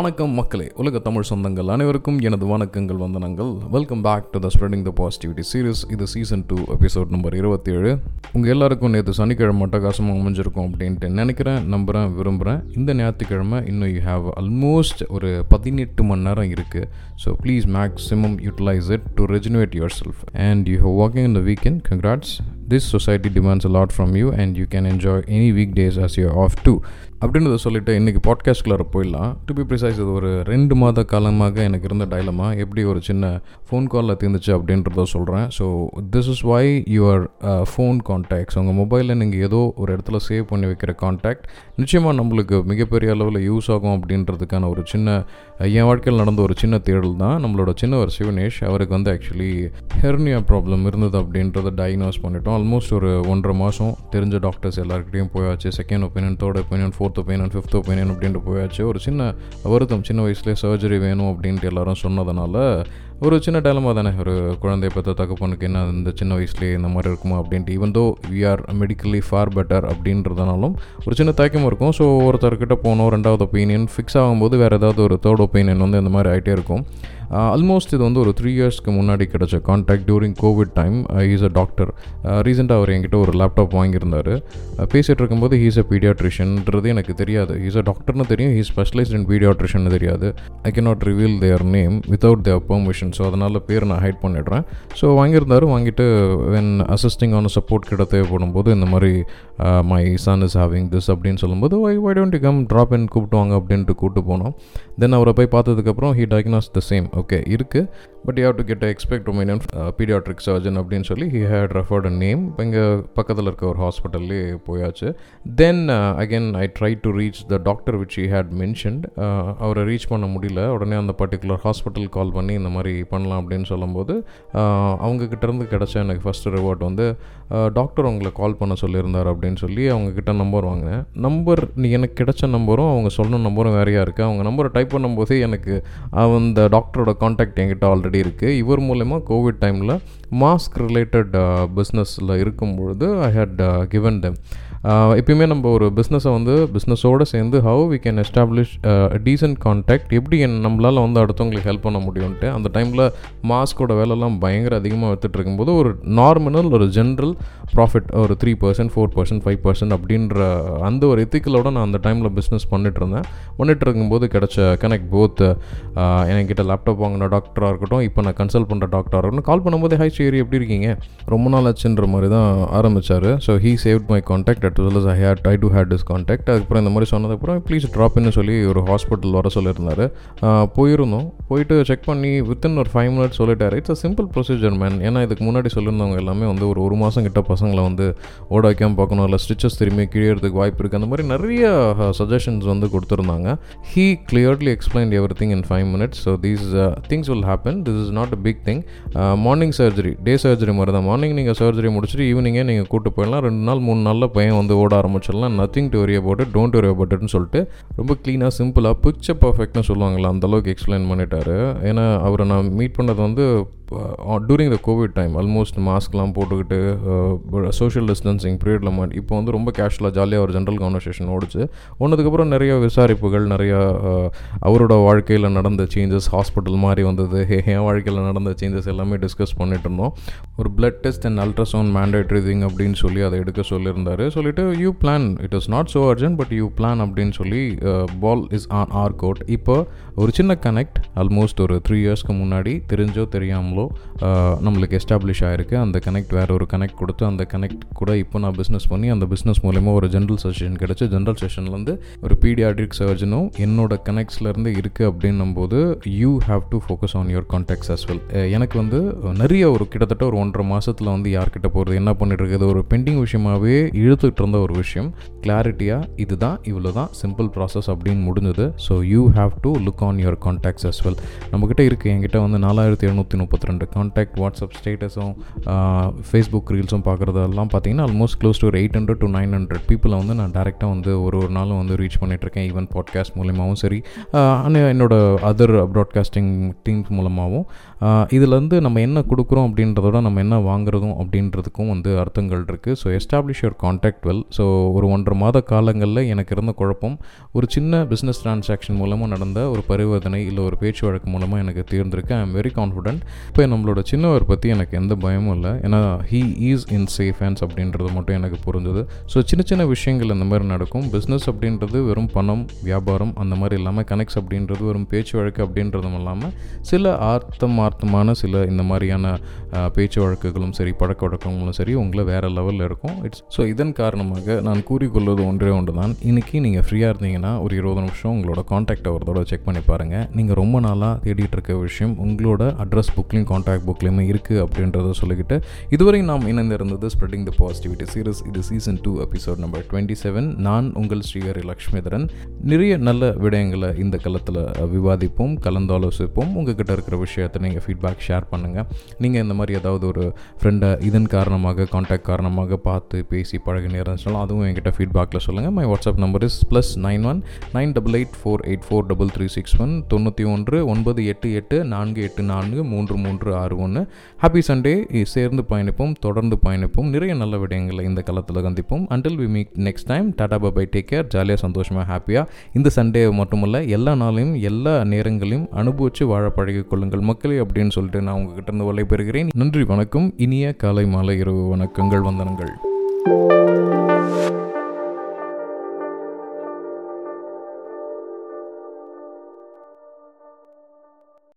வணக்கம் மக்களே உலக தமிழ் சொந்தங்கள் அனைவருக்கும் எனது வணக்கங்கள் வந்தனங்கள். Welcome back to the spreading the positivity series இது சீசன் டூ எபிசோட் நம்பர் இருபத்தேழு. உங்கள் எல்லாருக்கும் நேற்று சனிக்கிழமை அட்டகாசமாக அமைஞ்சிருக்கும் அப்படின்ட்டு நினைக்கிறேன் நம்புகிறேன் விரும்புகிறேன் இந்த ஞாயிற்றுக்கிழமை இன்னும் யூ ஹாவ் ஆல்மோஸ்ட் ஒரு பதினெட்டு மணி நேரம் இருக்குது so please maximum utilize it to rejuvenate yourself and you have walking in the weekend congrats this society demands a lot lot from you and you can enjoy any weekdays as you off too அப்படின்றத சொல்லிட்டு இன்றைக்கி பாட்காஸ்ட்குள்ளார போயிடலாம். To be precise இது ஒரு ரெண்டு மாத காலமாக எனக்கு இருந்த டைலமா எப்படி ஒரு சின்ன ஃபோன் காலில் தீர்ந்துச்சு அப்படின்றத சொல்கிறேன் so this is why your phone contacts உங்கள் மொபைலில் நீங்கள் ஏதோ ஒரு இடத்துல சேவ் பண்ணி வைக்கிற கான்டாக்ட் நிச்சயமாக நம்மளுக்கு மிகப்பெரிய அளவில் யூஸ் ஆகும் அப்படின்றதுக்கான ஒரு சின்ன என் வாழ்க்கையில் நடந்த ஒரு சின்ன தேடல் தான். நம்மளோட சின்னவர் சிவனேஷ் அவருக்கு வந்து ஆக்சுவலி ஹெர்னியா ப்ராப்ளம் இருந்தது அப்படின்றத டயக்னோஸ் பண்ணிட்டோம். ஆல்மோஸ்ட் ஒரு ஒன்றரை மாதம் தெரிஞ்ச டாக்டர்ஸ் எல்லாருக்கிட்டையும் போயாச்சு. Second opinion third opinion fourth opinion fifth opinion அப்படின்ட்டு போயாச்சு. ஒரு சின்ன வருத்தம் சின்ன வயசுலேயே சர்ஜரி வேணும் அப்படின்ட்டு எல்லாரும் சொன்னதுனால ஒரு சின்ன டேலமாக தானே. ஒரு குழந்தைய பற்ற தகப்பனுக்கு என்ன இந்த சின்ன வயசுலேயே இந்த மாதிரி இருக்குமா அப்படின்ட்டு even though we are medically far better அப்படின்றதுனாலும் ஒரு சின்ன தயக்கம் இருக்கும். ஸோ ஒருத்தர்கிட்ட போனோம் ரெண்டாவது ஒப்பீனியன் ஃபிக்ஸ் ஆகும்போது வேறு ஏதாவது ஒரு தேர்ட் ஒப்பீனியன் வந்து இந்த மாதிரி ஆகிட்டே இருக்கும். Uh, ஆல்மோஸ்ட் இது வந்து ஒரு த்ரீ இயர்ஸ்க்கு முன்னாடி கிடச்ச contact during COVID time is a doctor ரீசெண்டாக அவர் என்கிட்ட ஒரு லேப்டாப் வாங்கியிருந்தார். Uh, பேசிகிட்டு இருக்கும்போது ஹீஸ் அ பீடியாட்ரிஷியன்றது எனக்கு தெரியாது. ஹீஸ் அ டாக்டர்னு தெரியும். ஹீ ஸ்பெஷலைஸ்ட் இன் பீடியாட்ரிஷன் தெரியாது. I can not reveal their name without their permission so அதனால் பேர் நான் ஹைட் பண்ணிடுறேன். ஸோ வாங்கியிருந்தார். வாங்கிட்டு வென் அசிஸ்டிங் ஆன சப்போர்ட் கிட்ட தேவைப்படும் போது இந்த மாதிரி my son is having this அப்படின்னு சொல்லும்போது why why don't come drop in கூப்பிட்டுவாங்க அப்படின்ட்டு கூப்பிட்டு போனோம். தென் அவரை போய் பார்த்ததுக்கப்புறம் he diagnose the same okay இருக்குது but you have to get expert opinion paediatric surgeon அப்படின்னு சொல்லி he had referred a name இப்போ இங்கே பக்கத்தில் இருக்க ஒரு ஹாஸ்பிட்டல்லே போயாச்சு. Then again I try to reach the doctor which he had mentioned அவரை ரீச் பண்ண முடியல. உடனே அந்த பர்டிகுலர் ஹாஸ்பிட்டல் கால் பண்ணி இந்த மாதிரி பண்ணலாம் அப்படின்னு சொல்லும்போது uh, அவங்கக்கிட்டேருந்து கிடச்ச எனக்கு ஃபஸ்ட்டு ரிவார்ட் வந்து uh, டாக்டர் உங்களை கால் பண்ண சொல்லியிருந்தார் அப்படின்னு சொல்லி அவங்கக்கிட்ட நம்பர் வாங்கினேன். நம்பர் நீ எனக்கு கிடைச்ச நம்பரும் அவங்க சொன்ன நம்பரும் வேறையாக இருக்குது அவங்க நம்பரை டைப் பண்ணும்போதே எனக்கு அந்த டாக்டரோட காண்டாக்ட் என்கிட்ட ஆல்ரெடி இருக்குது இவர் மூலயமா கோவிட் டைமில் மாஸ்க் ரிலேட்டட் பிஸ்னஸில் இருக்கும் பொழுது ஐ ஹேட் கிவன் தெம் எப்பயுமே நம்ம ஒரு பிஸ்னஸை வந்து பிஸ்னஸோடு சேர்ந்து how we can establish decent contact எப்படி என் நம்மளால் வந்து அடுத்தவங்களுக்கு ஹெல்ப் பண்ண முடியும்ன்ட்டு அந்த டைமில் மாஸ்கோட வேலைலாம் பயங்கர அதிகமாக எடுத்துகிட்டு இருக்கும்போது ஒரு நார்மனல் ஒரு ஜென்ரல் ப்ராஃபிட் ஒரு three percent four percent five percent அப்படின்ற அந்த ஒரு எத்திக்கலோட நான் அந்த டைமில் பிஸ்னஸ் பண்ணிட்டு இருந்தேன். பண்ணிட்டு இருக்கும்போது கிடச்ச கனெக்ட் போத் என்கிட்ட லேப்டாப் வாங்கின டாக்டராக இருக்கட்டும் இப்போ நான் கன்சல்ட் பண்ணுற டாக்டராக இருக்கட்டும் கால் பண்ணும்போது ஹை சேரி எப்படி இருக்கீங்க? ரொம்ப நாள் ஆச்சுன்ற மாதிரி தான் ஆரம்பித்தார் so he save my contact at well I had I too had this contact அதுக்கப்புறம் இந்த மாதிரி சொன்னதுக்கப்புறம் ப்ளீஸ் ட்ராப்னு சொல்லி ஒரு ஹாஸ்பிட்டல் வர சொல்லியிருந்தார். போயிருந்தோம். போயிட்டு செக் பண்ணி வித்தின் ஒரு ஃபைவ் மினிட்ஸ் சொல்லிட்டார். It's a simple procedure man ஏன்னா இதுக்கு முன்னாடி சொல்லியிருந்தவங்க எல்லாமே வந்து ஒரு ஒரு மாதம் கிட்ட பசங்களை வந்து ஓட வைக்காமல் பார்க்கணும். இல்லை ஸ்டிச்சஸ் திரும்பி கிழியறதுக்கு வாய்ப்பு இருக்குது அந்த மாதிரி நிறைய சஜஷன்ஸ் வந்து கொடுத்துருந்தாங்க. He clearly explain every thing in five minutes so these things will happen this is not a big thing morning surgery day surgery மாதிரி தான் மார்னிங் நீங்கள் சர்ஜரி முடிச்சுட்டு ஈவினிங்கே நீங்கள் கூப்பிட்டு போயிடலாம். ரெண்டு நாள் மூணு நாளில் பையன் வந்து ஓட ஆரம்பிச்சிடலாம். Nothing to worry about it don't worry about இட்னு சொல்லிட்டு ரொம்ப க்ளீனாக சிம்பிளாக பிக்சர் பர்ஃபெக்ட்னு சொல்லுவாங்களா அந்தளவுக்கு எக்ஸ்பிளைன் பண்ணிட்டாரு. ஏன்னா அவரை நான் மீட் பண்ணது வந்து during the COVID time almost மாஸ்க்லாம் போட்டுக்கிட்டு சோஷியல் டிஸ்டன்சிங் பீரியடில் மாட்டி இப்போ வந்து ரொம்ப கேஷுவலாக ஜாலியாக ஒரு ஜென்ரல் கான்வர்சேஷன் ஓடிச்சு. ஒன்றதுக்கப்புறம் நிறைய விசாரிப்புகள் நிறையா uh, அவரோட வாழ்க்கையில் நடந்த சேஞ்சஸ் ஹாஸ்பிட்டல் மாதிரி வந்தது என் வாழ்க்கையில் நடந்த சேஞ்சஸ் எல்லாமே டிஸ்கஸ் பண்ணிட்டு இருந்தோம். ஒரு blood test and ultrasound mandatory thing அப்படின்னு சொல்லி அதை எடுக்க சொல்லியிருந்தாரு. சொல்லிட்டு you plan it is not so urgent but you plan அப்படின்னு சொல்லி ball is on our court இப்போ ஒரு சின்ன கனெக்ட் ஆல்மோஸ்ட் ஒரு த்ரீ இயர்ஸ்க்கு முன்னாடி தெரிஞ்சோ தெரியாமலோ நம்மளுக்கு எஸ்டாப்ளிஷ் ஆகிருக்கு அந்த கனெக்ட் வேறு ஒரு கனெக்ட் கொடுத்து அந்த கனெக்ட் கூட இப்போ நான் பிஸ்னஸ் பண்ணி அந்த பிஸ்னஸ் மூலயமா ஒரு ஜென்ரல் செஷன் கிடச்சி ஜென்ரல் செஷன்லேருந்து ஒரு பீடியாட்ரிக் சர்ஜனும் என்னோட கனெக்ட்ஸ்லேருந்து இருக்குது அப்படின்னும் போது you have to focus on your contacts as well எனக்கு வந்து நிறைய ஒரு கிட்டத்தட்ட ஒரு ஒன்றரை மாதத்தில் வந்து யார்கிட்ட போகிறது என்ன பண்ணிட்டு இருக்குது ஒரு பெண்டிங் விஷயமாகவே இழுத்துக்கிட்டு இருந்த ஒரு விஷயம். கிளாரிட்டியாக இதுதான் இவ்வளோ தான் சிம்பிள் ப்ராசஸ் அப்படின்னு முடிஞ்சது. So you have to look on your contacts as well நம்மக்கிட்ட இருக்குது என்கிட்ட வந்து நாலாயிரத்தி எழுநூற்றி முப்பத்தி டிஃப்ரெண்ட் கான்டாக்ட் வாட்ஸ்அப் ஸ்டேட்டஸும் ஃபேஸ்புக் ரீல்ஸும் பார்க்குறதெல்லாம் பார்த்தீங்கன்னா ஆல்மோஸ்ட் க்ளோஸ் டு ஒரு eight hundred to nine hundred பீப்புளை வந்து நான் டேரெக்டாக வந்து ஒரு ஒரு நாளும் வந்து ரீச் பண்ணிகிட்ருக்கேன் ஈவன் பாட்காஸ்ட் மூலியமாகவும் சரி. அண்ட் என்னோடய அதர் ப்ராட்காஸ்டிங் டீம்ஸ் மூலமாகவும் இதுலேருந்து நம்ம என்ன கொடுக்குறோம் அப்படின்றதோட நம்ம என்ன வாங்குறதும் அப்படின்றதுக்கும் வந்து அர்த்தங்கள் இருக்குது so establish your contact well so ஒரு ஒன்றரை மாத காலங்களில் எனக்கு இருந்த குழப்பம் ஒரு சின்ன பிஸ்னஸ் டிரான்சாக்ஷன் மூலமாக நடந்த ஒரு பரிவர்த்தனை இல்லை ஒரு பேச்சு வழக்கு மூலமாக எனக்கு தீர்ந்திருக்கு. ஐ எம் வெரி கான்ஃபிடென்ட் இப்போ நம்மளோட சின்னவர் பற்றி எனக்கு எந்த பயமும் இல்லை. ஏன்னா he is in safe hands அப்படின்றது மட்டும் எனக்கு புரிஞ்சுது. ஸோ சின்ன சின்ன விஷயங்கள் இந்த மாதிரி நடக்கும். பிஸ்னஸ் அப்படின்றது வெறும் பணம் வியாபாரம் அந்த மாதிரி இல்லாமல் கனெக்ட்ஸ் அப்படின்றது வெறும் பேச்சு வழக்கு அப்படின்றதும் இல்லாமல் சில ஆர்த்தம் ஆர்த்தமான சில இந்த மாதிரியான பேச்சு வழக்குகளும் சரி பழக்க வழக்கங்களும் சரி உங்களை வேறு லெவலில் இருக்கும். இட்ஸ் ஸோ இதன் காரணமாக நான் கூறிக்கொள்வது ஒன்றே ஒன்று தான் இன்றைக்கி நீங்கள் ஃப்ரீயாக இருந்தீங்கன்னா ஒரு இருபது நிமிஷம் உங்களோட காண்டாக்டை அவரதோட செக் பண்ணி பாருங்கள் நீங்கள் ரொம்ப நாளாக தேடிட்டு இருக்க விஷயம் உங்களோட அட்ரஸ் புக்லேயும் காண்டாக்ட் புக்லேயுமே இருக்குது அப்படின்றத சொல்லிக்கிட்டு இதுவரை நாம் இணைந்திருந்தது ஸ்ப்ரெட்டிங் த பாசிட்டிவிட்டி சீரியஸ் இது season two episode number twenty seven நான் உங்கள் ஸ்ரீஹரி லக்ஷ்மிதரன். நிறைய நல்ல விடயங்களை இந்த களத்தில் விவாதிப்போம் கலந்தாலோசிப்போம். உங்ககிட்ட இருக்கிற விஷயத்தை நீங்கள் ஃபீட்பேக் ஷேர் பண்ணுங்கள் நீங்கள் இந்த மாதிரி ஏதாவது ஒரு ஃப்ரெண்டை இதன் காரணமாக காண்டாக்ட் காரணமாக பார்த்து பேசி பழகி இருந்துச்சுனாலும் அதுவும் என்கிட்ட ஃபீட்பேக்கில் சொல்லுங்கள் my WhatsApp number is plus nine one nine double eight four eight four double three six one தொண்ணூற்றி ஒன்று ஒன்பது எட்டு எட்டு நான்கு எட்டு நான்கு மூன்று மூன்று மூன்று ஆறு ஒன்று. ஹாப்பி சண்டே சேர்ந்து பயணிப்போம் தொடர்ந்து பயணிப்போம். நிறைய நல்ல விடயங்களை இந்த காலத்தில் சந்திப்போம் until we meet next time tata bye take care ஜாலியாக சந்தோஷமாக ஹாப்பியாக இந்த சண்டே மட்டுமல்ல எல்லா நாளையும் எல்லா நேரங்களையும் அனுபவித்து வாழ பழகிக் கொள்ளுங்கள் மக்களே அப்படின்னு சொல்லிட்டு நான் உங்ககிட்ட இருந்து வலை பெறுகிறேன் நன்றி வணக்கம். இனிய காலை மாலை இரவு வணக்கங்கள் வந்தனங்கள்.